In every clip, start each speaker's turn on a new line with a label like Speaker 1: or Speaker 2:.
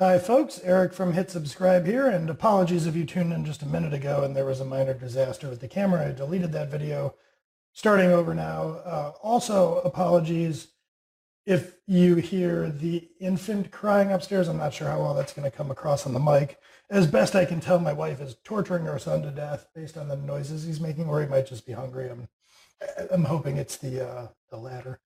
Speaker 1: Hi folks, Eric from Hit Subscribe here, and apologies if you tuned in just a minute ago and there was a minor disaster with the camera. I deleted that video. Starting over now. Uh, also, apologies if you hear the infant crying upstairs. I'm not sure how well that's going to come across on the mic. As best I can tell, my wife is torturing her son to death based on the noises he's making, or he might just be hungry. I'm, I'm hoping it's the, uh, the latter.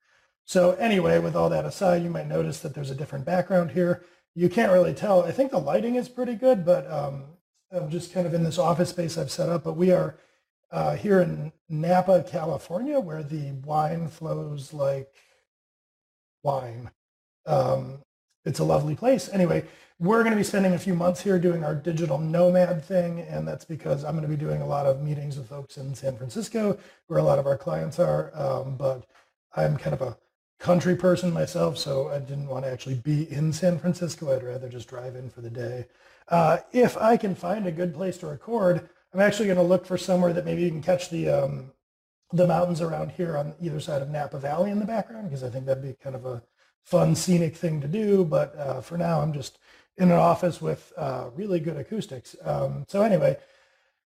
Speaker 1: So anyway, with all that aside, you might notice that there's a different background here you can't really tell. I think the lighting is pretty good, but um, I'm just kind of in this office space I've set up. But we are uh, here in Napa, California, where the wine flows like wine. Um, it's a lovely place. Anyway, we're going to be spending a few months here doing our digital nomad thing, and that's because I'm going to be doing a lot of meetings with folks in San Francisco, where a lot of our clients are. Um, but I'm kind of a country person myself, so I didn't want to actually be in San Francisco. I'd rather just drive in for the day. Uh, if I can find a good place to record, I'm actually going to look for somewhere that maybe you can catch the um, the mountains around here on either side of Napa Valley in the background, because I think that'd be kind of a fun scenic thing to do. But uh, for now, I'm just in an office with uh, really good acoustics. Um, so anyway,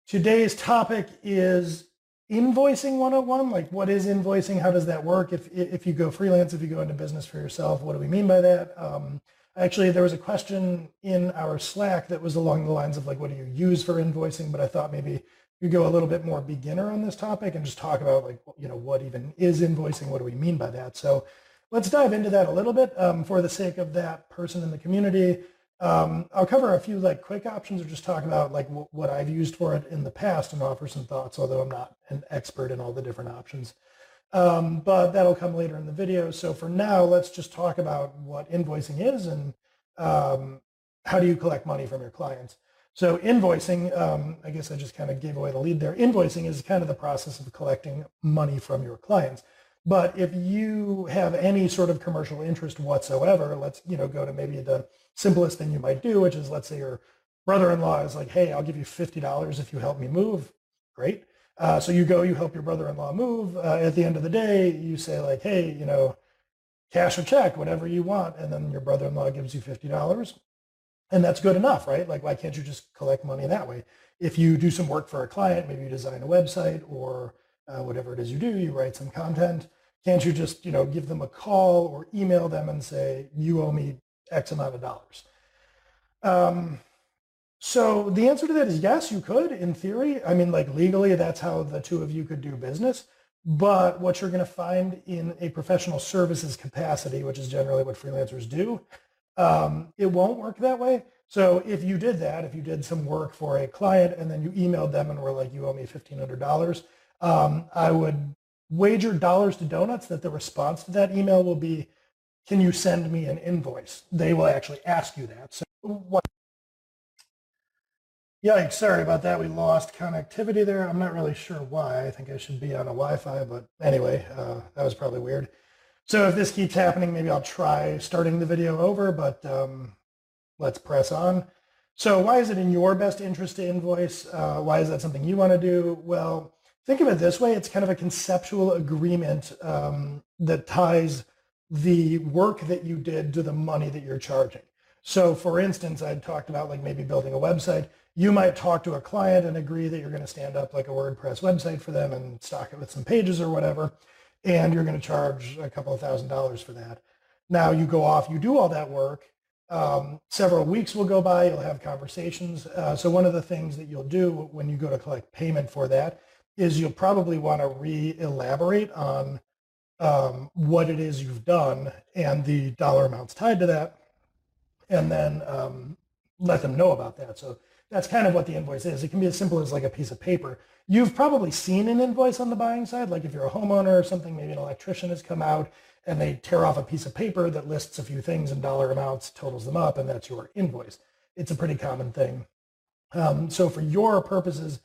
Speaker 1: today's topic is invoicing 101 like what is invoicing? How does that work? If if you go freelance if you go into business for yourself what do we mean by that? Um, actually there was a question in our slack that was along the lines of like what do you use for invoicing? But i thought maybe you go a little bit more beginner on this topic and just talk about like you know what even is invoicing? What do we mean by that? So let's dive into that a little bit. Um, for the sake of that person in the community um, I'll cover a few like quick options or just talk about like w- what I've used for it in the past and offer some thoughts, although I'm not an expert in all the different options. Um, but that'll come later in the video. So for now, let's just talk about what invoicing is and um, how do you collect money from your clients. So invoicing, um, I guess I just kind of gave away the lead there. Invoicing is kind of the process of collecting money from your clients. But if you have any sort of commercial interest whatsoever, let's you know go to maybe the simplest thing you might do, which is let's say your brother-in-law is like, hey, I'll give you $50 if you help me move. Great. Uh, so you go, you help your brother-in-law move. Uh, at the end of the day, you say like, hey, you know, cash or check, whatever you want. And then your brother-in-law gives you $50. And that's good enough, right? Like, why can't you just collect money that way? If you do some work for a client, maybe you design a website or uh, whatever it is you do, you write some content. Can't you just, you know, give them a call or email them and say, you owe me X amount of dollars. Um, so the answer to that is yes, you could in theory. I mean, like legally, that's how the two of you could do business. But what you're going to find in a professional services capacity, which is generally what freelancers do, um, it won't work that way. So if you did that, if you did some work for a client and then you emailed them and were like, you owe me $1,500, um, I would wager dollars to donuts that the response to that email will be, can you send me an invoice? They will actually ask you that. So what? Yikes, sorry about that. We lost connectivity there. I'm not really sure why. I think I should be on a Wi-Fi, but anyway, uh, that was probably weird. So if this keeps happening, maybe I'll try starting the video over, but um, let's press on. So why is it in your best interest to invoice? Uh, why is that something you want to do? Well, think of it this way. It's kind of a conceptual agreement um, that ties the work that you did to the money that you're charging. So for instance, I talked about like maybe building a website. You might talk to a client and agree that you're going to stand up like a WordPress website for them and stock it with some pages or whatever. And you're going to charge a couple of thousand dollars for that. Now you go off, you do all that work. Um, several weeks will go by, you'll have conversations. Uh, so one of the things that you'll do when you go to collect payment for that is you'll probably want to re-elaborate on um, what it is you've done and the dollar amounts tied to that, and then um, let them know about that. So that's kind of what the invoice is. It can be as simple as like a piece of paper. You've probably seen an invoice on the buying side, like if you're a homeowner or something, maybe an electrician has come out and they tear off a piece of paper that lists a few things and dollar amounts, totals them up, and that's your invoice. It's a pretty common thing. Um, so for your purposes,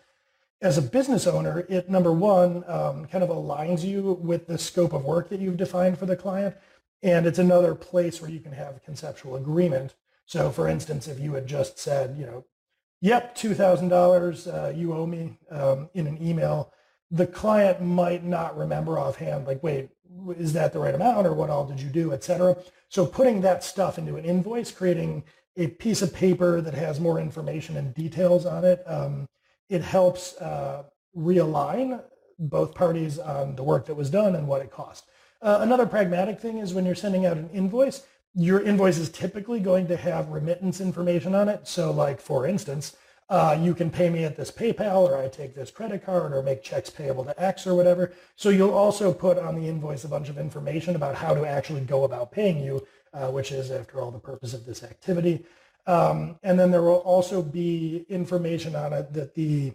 Speaker 1: as a business owner, it number one um, kind of aligns you with the scope of work that you've defined for the client. And it's another place where you can have conceptual agreement. So for instance, if you had just said, you know, yep, $2,000 uh, you owe me um, in an email, the client might not remember offhand, like, wait, is that the right amount or what all did you do, etc." So putting that stuff into an invoice, creating a piece of paper that has more information and details on it. Um, it helps uh, realign both parties on the work that was done and what it cost. Uh, another pragmatic thing is when you're sending out an invoice, your invoice is typically going to have remittance information on it. So like, for instance, uh, you can pay me at this PayPal or I take this credit card or make checks payable to X or whatever. So you'll also put on the invoice a bunch of information about how to actually go about paying you, uh, which is, after all, the purpose of this activity. Um, and then there will also be information on it that the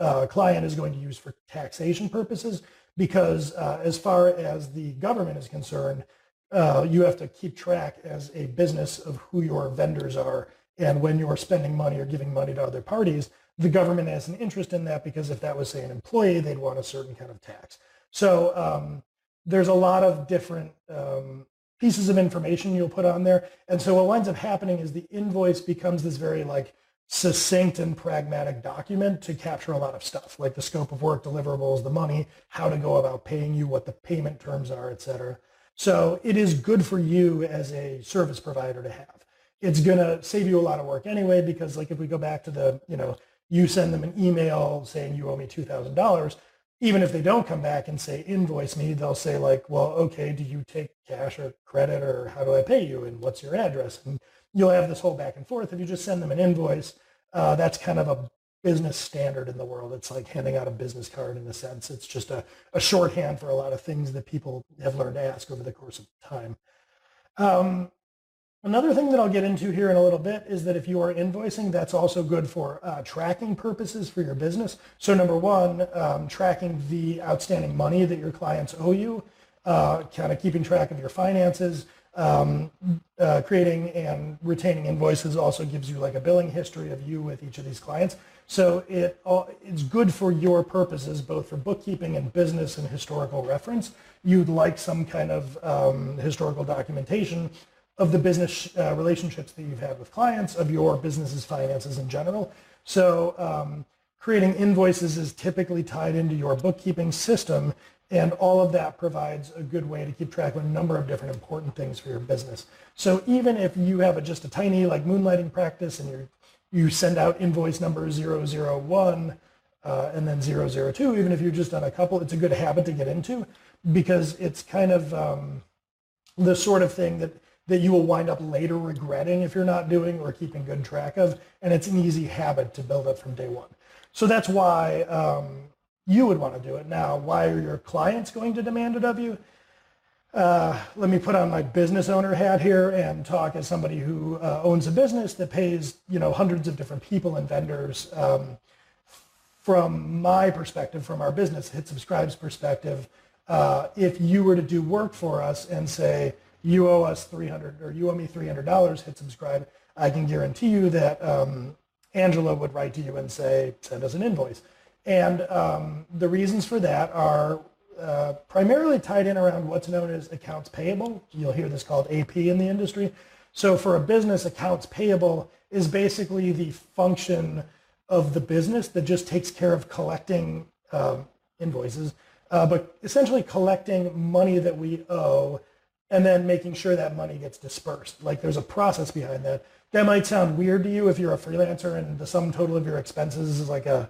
Speaker 1: uh, client is going to use for taxation purposes because uh, as far as the government is concerned, uh, you have to keep track as a business of who your vendors are. And when you're spending money or giving money to other parties, the government has an interest in that because if that was, say, an employee, they'd want a certain kind of tax. So um, there's a lot of different um, pieces of information you'll put on there. And so what winds up happening is the invoice becomes this very like succinct and pragmatic document to capture a lot of stuff, like the scope of work, deliverables, the money, how to go about paying you, what the payment terms are, et cetera. So it is good for you as a service provider to have. It's going to save you a lot of work anyway, because like if we go back to the, you know, you send them an email saying you owe me $2,000, even if they don't come back and say invoice me, they'll say like, well, okay, do you take cash or credit or how do I pay you and what's your address? And you'll have this whole back and forth. If you just send them an invoice, uh, that's kind of a business standard in the world. It's like handing out a business card in a sense. It's just a, a shorthand for a lot of things that people have learned to ask over the course of time. Um, another thing that I'll get into here in a little bit is that if you are invoicing, that's also good for uh, tracking purposes for your business. So number one, um, tracking the outstanding money that your clients owe you, uh, kind of keeping track of your finances, um, uh, creating and retaining invoices also gives you like a billing history of you with each of these clients. So it it's good for your purposes, both for bookkeeping and business and historical reference. You'd like some kind of um, historical documentation of the business uh, relationships that you've had with clients, of your business's finances in general. So um, creating invoices is typically tied into your bookkeeping system and all of that provides a good way to keep track of a number of different important things for your business. So even if you have a, just a tiny like moonlighting practice and you you send out invoice number 001 uh, and then 002, even if you've just done a couple, it's a good habit to get into because it's kind of um, the sort of thing that, that you will wind up later regretting if you're not doing or keeping good track of. And it's an easy habit to build up from day one. So that's why um, you would want to do it. Now, why are your clients going to demand it of you? Uh, let me put on my business owner hat here and talk as somebody who uh, owns a business that pays, you know, hundreds of different people and vendors. Um, from my perspective, from our business, Hit Subscribe's perspective, uh, if you were to do work for us and say, you owe us 300 or you owe me $300, hit subscribe, I can guarantee you that um, Angela would write to you and say, send us an invoice. And um, the reasons for that are uh, primarily tied in around what's known as accounts payable. You'll hear this called AP in the industry. So for a business, accounts payable is basically the function of the business that just takes care of collecting um, invoices, uh, but essentially collecting money that we owe and then making sure that money gets dispersed. Like there's a process behind that. That might sound weird to you if you're a freelancer and the sum total of your expenses is like a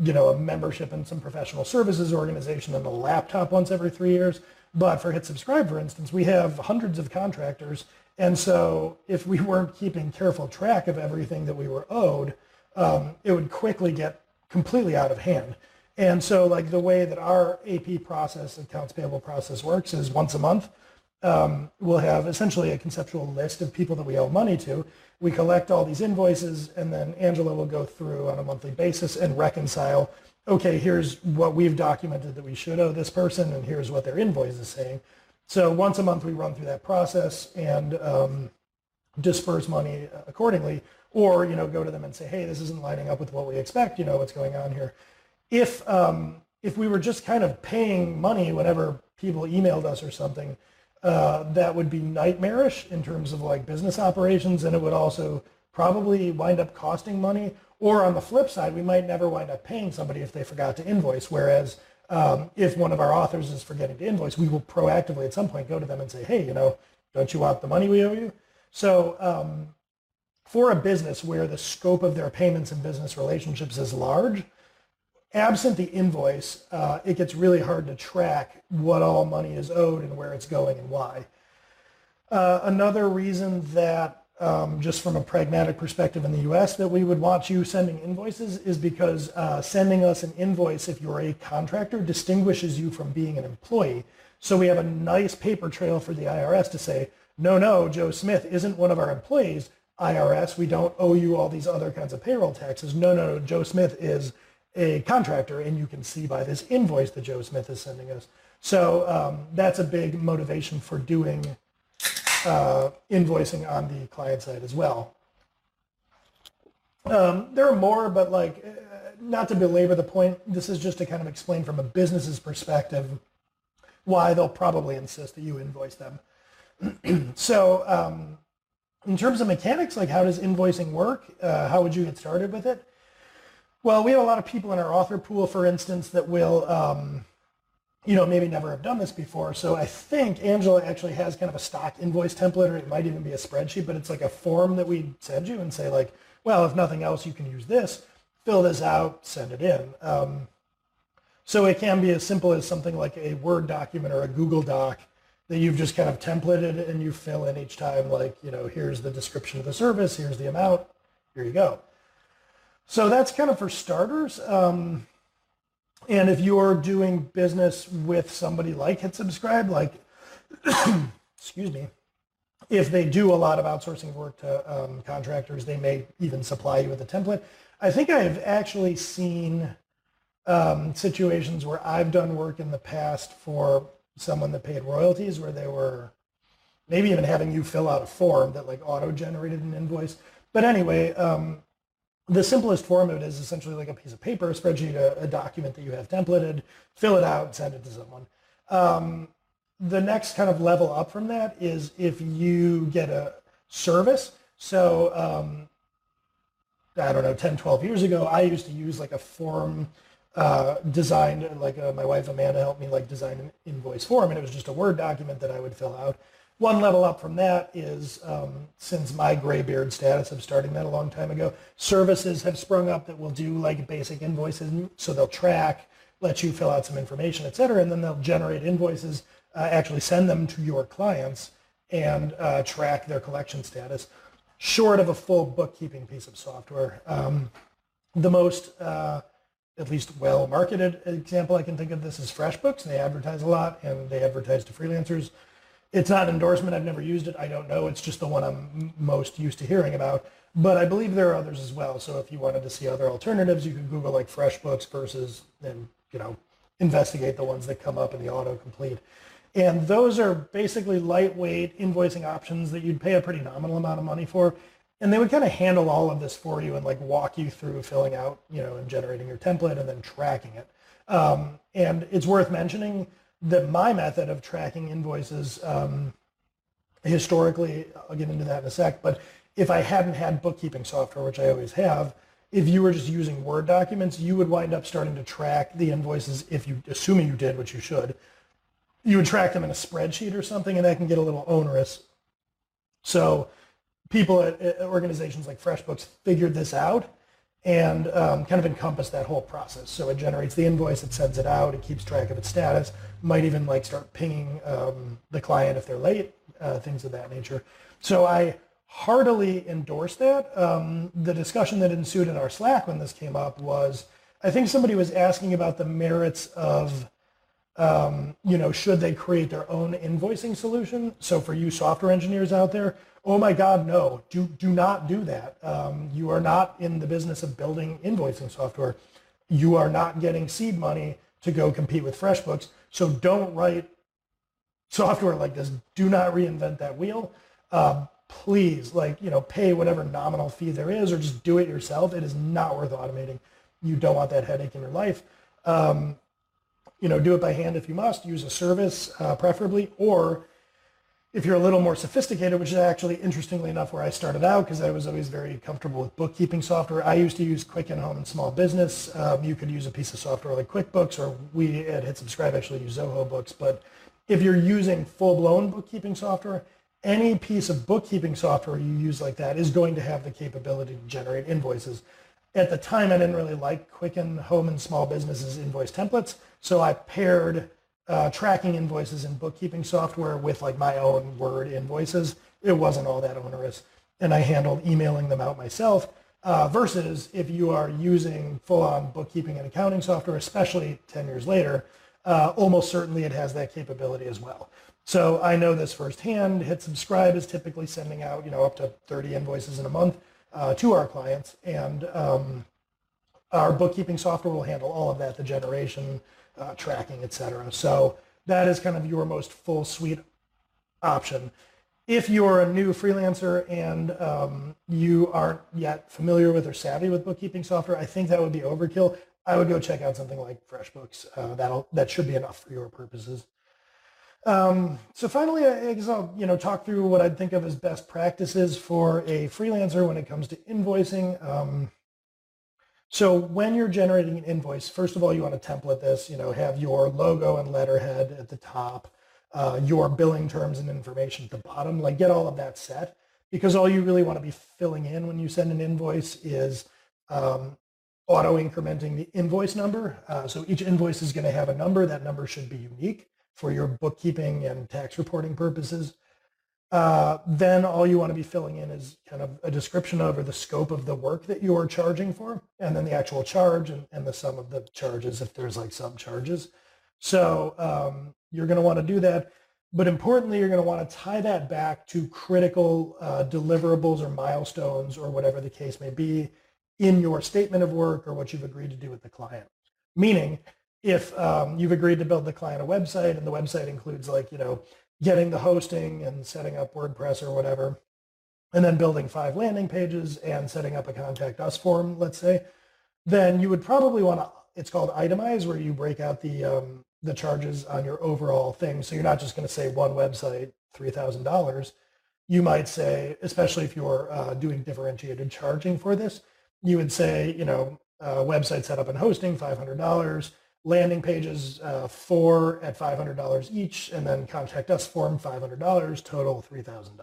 Speaker 1: you know, a membership in some professional services organization and a laptop once every three years. But for Hit Subscribe, for instance, we have hundreds of contractors. And so if we weren't keeping careful track of everything that we were owed, um, it would quickly get completely out of hand. And so like the way that our AP process, accounts payable process works is once a month, um, we'll have essentially a conceptual list of people that we owe money to we collect all these invoices and then Angela will go through on a monthly basis and reconcile, okay, here's what we've documented that we should owe this person and here's what their invoice is saying. So once a month we run through that process and um, disperse money accordingly or, you know, go to them and say, hey, this isn't lining up with what we expect, you know, what's going on here. If, um, if we were just kind of paying money whenever people emailed us or something, uh, that would be nightmarish in terms of like business operations, and it would also probably wind up costing money. Or on the flip side, we might never wind up paying somebody if they forgot to invoice. Whereas um, if one of our authors is forgetting to invoice, we will proactively at some point go to them and say, hey, you know, don't you want the money we owe you? So um, for a business where the scope of their payments and business relationships is large, absent the invoice, uh, it gets really hard to track what all money is owed and where it's going and why. Uh, another reason that um, just from a pragmatic perspective in the US that we would want you sending invoices is because uh, sending us an invoice if you're a contractor distinguishes you from being an employee. So we have a nice paper trail for the IRS to say, no, no, Joe Smith isn't one of our employees. IRS, we don't owe you all these other kinds of payroll taxes. No, no, no, Joe Smith is a contractor, and you can see by this invoice that Joe Smith is sending us. So um, that's a big motivation for doing uh, invoicing on the client side as well. Um, there are more, but like, uh, not to belabor the point, this is just to kind of explain from a business's perspective why they'll probably insist that you invoice them. so um, in terms of mechanics, like how does invoicing work? Uh, how would you get started with it? Well, we have a lot of people in our author pool, for instance, that will um, you know, maybe never have done this before. So I think Angela actually has kind of a stock invoice template, or it might even be a spreadsheet, but it's like a form that we send you and say like, well, if nothing else, you can use this, fill this out, send it in. Um, so it can be as simple as something like a Word document or a Google Doc that you've just kind of templated and you fill in each time like, you know, here's the description of the service, here's the amount, here you go. So that's kind of for starters. Um, and if you're doing business with somebody like Hit Subscribe, like, excuse me, if they do a lot of outsourcing work to um, contractors, they may even supply you with a template. I think I've actually seen um, situations where I've done work in the past for someone that paid royalties where they were maybe even having you fill out a form that like auto-generated an invoice. But anyway, um, the simplest form of it is essentially like a piece of paper, a spreadsheet, a, a document that you have templated, fill it out, send it to someone. Um, the next kind of level up from that is if you get a service. So um, I don't know, 10, 12 years ago, I used to use like a form uh, designed, like uh, my wife Amanda helped me like design an invoice form, and it was just a Word document that I would fill out. One level up from that is um, since my gray beard status of starting that a long time ago, services have sprung up that will do like basic invoices. So they'll track, let you fill out some information, et cetera, and then they'll generate invoices, uh, actually send them to your clients and uh, track their collection status, short of a full bookkeeping piece of software. Um, the most, uh, at least well-marketed example I can think of this is FreshBooks. They advertise a lot and they advertise to freelancers. It's not an endorsement. I've never used it. I don't know. It's just the one I'm most used to hearing about. But I believe there are others as well. So if you wanted to see other alternatives, you could Google like FreshBooks versus and you know investigate the ones that come up in the autocomplete. And those are basically lightweight invoicing options that you'd pay a pretty nominal amount of money for. And they would kind of handle all of this for you and like walk you through filling out, you know, and generating your template and then tracking it. Um, and it's worth mentioning that my method of tracking invoices um, historically, I'll get into that in a sec, but if I hadn't had bookkeeping software, which I always have, if you were just using Word documents, you would wind up starting to track the invoices if you, assuming you did, which you should, you would track them in a spreadsheet or something, and that can get a little onerous. So people at, at organizations like FreshBooks figured this out and um, kind of encompass that whole process. So it generates the invoice, it sends it out, it keeps track of its status, might even like start pinging um, the client if they're late, uh, things of that nature. So I heartily endorse that. Um, the discussion that ensued in our Slack when this came up was, I think somebody was asking about the merits of, um, you know, should they create their own invoicing solution? So for you software engineers out there, oh my God, no, do, do not do that. Um, you are not in the business of building invoicing software. You are not getting seed money to go compete with FreshBooks. So don't write software like this. Do not reinvent that wheel. Uh, please, like, you know, pay whatever nominal fee there is or just do it yourself. It is not worth automating. You don't want that headache in your life. Um, you know, do it by hand if you must. Use a service, uh, preferably, or if you're a little more sophisticated, which is actually interestingly enough where I started out because I was always very comfortable with bookkeeping software. I used to use Quicken Home and Small Business. Um, you could use a piece of software like QuickBooks, or we at Hit Subscribe actually use Zoho Books. But if you're using full-blown bookkeeping software, any piece of bookkeeping software you use like that is going to have the capability to generate invoices. At the time, I didn't really like Quicken Home and Small Businesses invoice templates, so I paired uh, tracking invoices in bookkeeping software with like my own Word invoices. It wasn't all that onerous, and I handled emailing them out myself. Uh, versus if you are using full-on bookkeeping and accounting software, especially 10 years later, uh, almost certainly it has that capability as well. So I know this firsthand. Hit subscribe is typically sending out, you know, up to 30 invoices in a month uh, to our clients, and um, our bookkeeping software will handle all of that, the generation, uh, tracking, et cetera. So that is kind of your most full suite option. If you're a new freelancer and um, you aren't yet familiar with or savvy with bookkeeping software, I think that would be overkill. I would go check out something like FreshBooks. Uh, that'll that should be enough for your purposes. Um, so finally, I guess I'll you know talk through what I'd think of as best practices for a freelancer when it comes to invoicing. Um, so when you're generating an invoice, first of all, you want to template this. You know, have your logo and letterhead at the top, uh, your billing terms and information at the bottom. Like get all of that set because all you really want to be filling in when you send an invoice is um, auto incrementing the invoice number. Uh, so each invoice is going to have a number. That number should be unique for your bookkeeping and tax reporting purposes. Uh, then all you want to be filling in is kind of a description of or the scope of the work that you're charging for, and then the actual charge and, and the sum of the charges if there's like sub charges. So um, you're going to want to do that. But importantly, you're going to want to tie that back to critical uh, deliverables or milestones or whatever the case may be in your statement of work or what you've agreed to do with the client. Meaning, if um, you've agreed to build the client a website and the website includes like, you know, getting the hosting and setting up WordPress or whatever, and then building five landing pages and setting up a contact us form, let's say, then you would probably want to, it's called itemize, where you break out the, um, the charges on your overall thing. So you're not just going to say one website, $3,000. You might say, especially if you're uh, doing differentiated charging for this, you would say, you know, uh, website setup and hosting, $500 landing pages, uh, four at $500 each, and then contact us form, $500, total $3,000.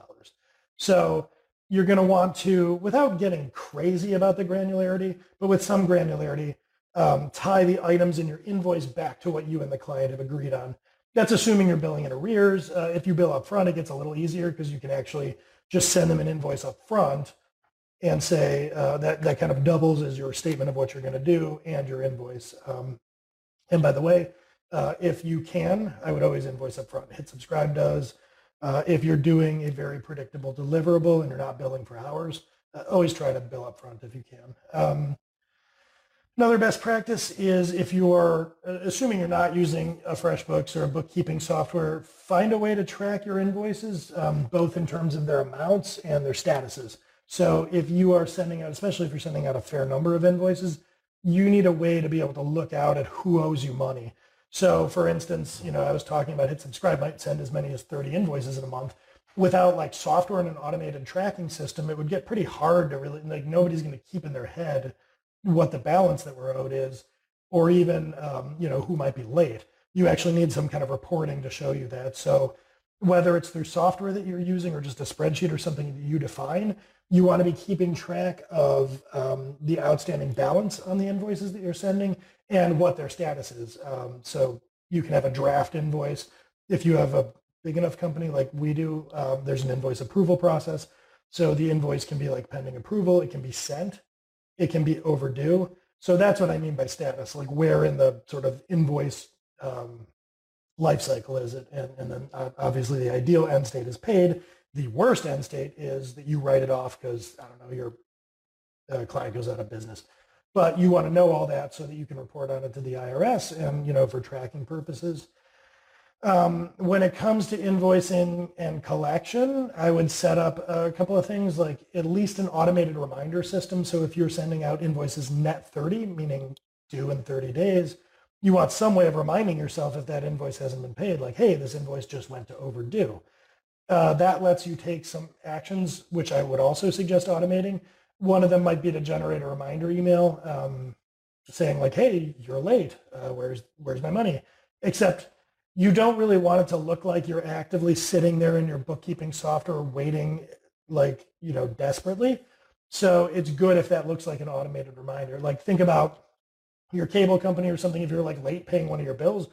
Speaker 1: So you're going to want to, without getting crazy about the granularity, but with some granularity, um, tie the items in your invoice back to what you and the client have agreed on. That's assuming you're billing in arrears. Uh, if you bill up front, it gets a little easier because you can actually just send them an invoice up front and say uh, that that kind of doubles as your statement of what you're going to do and your invoice. Um, and by the way, uh, if you can, I would always invoice up front. Hit subscribe does. Uh, if you're doing a very predictable deliverable and you're not billing for hours, uh, always try to bill up front if you can. Um, another best practice is if you are, uh, assuming you're not using a FreshBooks or a bookkeeping software, find a way to track your invoices, um, both in terms of their amounts and their statuses. So if you are sending out, especially if you're sending out a fair number of invoices, you need a way to be able to look out at who owes you money. So for instance, you know, I was talking about hit subscribe might send as many as 30 invoices in a month. Without like software and an automated tracking system, it would get pretty hard to really, like nobody's going to keep in their head what the balance that we're owed is, or even, um, you know, who might be late. You actually need some kind of reporting to show you that. So whether it's through software that you're using or just a spreadsheet or something that you define, you want to be keeping track of um, the outstanding balance on the invoices that you're sending and what their status is. Um, so you can have a draft invoice. If you have a big enough company like we do, um, there's an invoice approval process. So the invoice can be like pending approval. It can be sent. It can be overdue. So that's what I mean by status, like where in the sort of invoice um, life cycle is it? And, and then uh, obviously the ideal end state is paid. The worst end state is that you write it off because, I don't know, your uh, client goes out of business. But you want to know all that so that you can report on it to the IRS and, you know, for tracking purposes. Um, when it comes to invoicing and collection, I would set up a couple of things like at least an automated reminder system. So if you're sending out invoices net 30, meaning due in 30 days, you want some way of reminding yourself if that invoice hasn't been paid, like, hey, this invoice just went to overdue. Uh, that lets you take some actions, which I would also suggest automating. One of them might be to generate a reminder email um, saying like, hey, you're late. Uh, where's, where's my money? Except you don't really want it to look like you're actively sitting there in your bookkeeping software waiting like, you know, desperately. So it's good if that looks like an automated reminder. Like think about your cable company or something if you're like late paying one of your bills.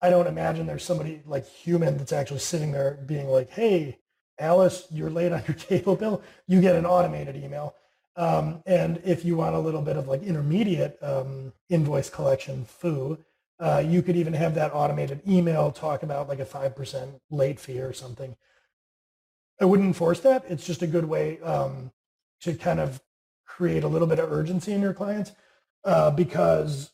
Speaker 1: I don't imagine there's somebody like human that's actually sitting there being like, hey, Alice, you're late on your cable bill. You get an automated email. Um, and if you want a little bit of like intermediate um, invoice collection foo, uh, you could even have that automated email talk about like a 5% late fee or something. I wouldn't enforce that. It's just a good way um, to kind of create a little bit of urgency in your clients uh, because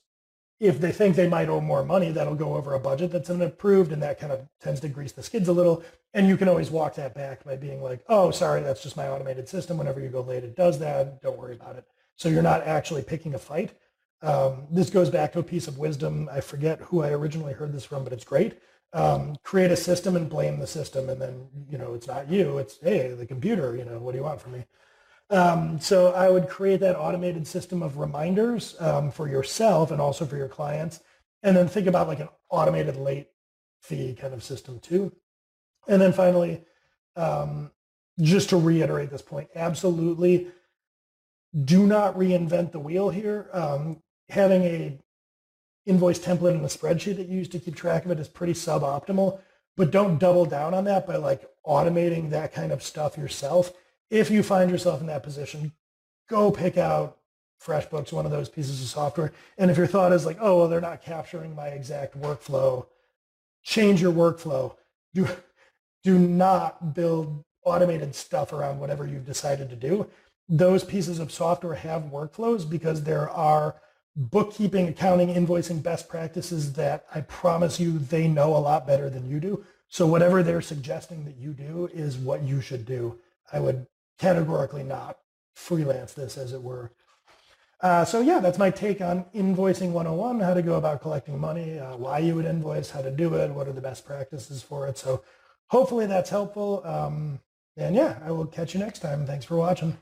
Speaker 1: if they think they might owe more money, that'll go over a budget that's unapproved, and that kind of tends to grease the skids a little. And you can always walk that back by being like, oh, sorry, that's just my automated system. Whenever you go late, it does that. Don't worry about it. So you're not actually picking a fight. Um, this goes back to a piece of wisdom. I forget who I originally heard this from, but it's great. Um, create a system and blame the system. And then, you know, it's not you. It's, hey, the computer, you know, what do you want from me? Um, so I would create that automated system of reminders um, for yourself and also for your clients. And then think about like an automated late fee kind of system too. And then finally, um, just to reiterate this point, absolutely do not reinvent the wheel here. Um, having a invoice template and a spreadsheet that you use to keep track of it is pretty suboptimal, but don't double down on that by like automating that kind of stuff yourself if you find yourself in that position, go pick out FreshBooks, one of those pieces of software. And if your thought is like, oh, well, they're not capturing my exact workflow, change your workflow. Do, do not build automated stuff around whatever you've decided to do. Those pieces of software have workflows because there are bookkeeping, accounting, invoicing best practices that I promise you they know a lot better than you do. So whatever they're suggesting that you do is what you should do. I would categorically not freelance this, as it were. Uh, so yeah, that's my take on invoicing 101, how to go about collecting money, uh, why you would invoice, how to do it, what are the best practices for it. So hopefully that's helpful. Um, and yeah, I will catch you next time. Thanks for watching.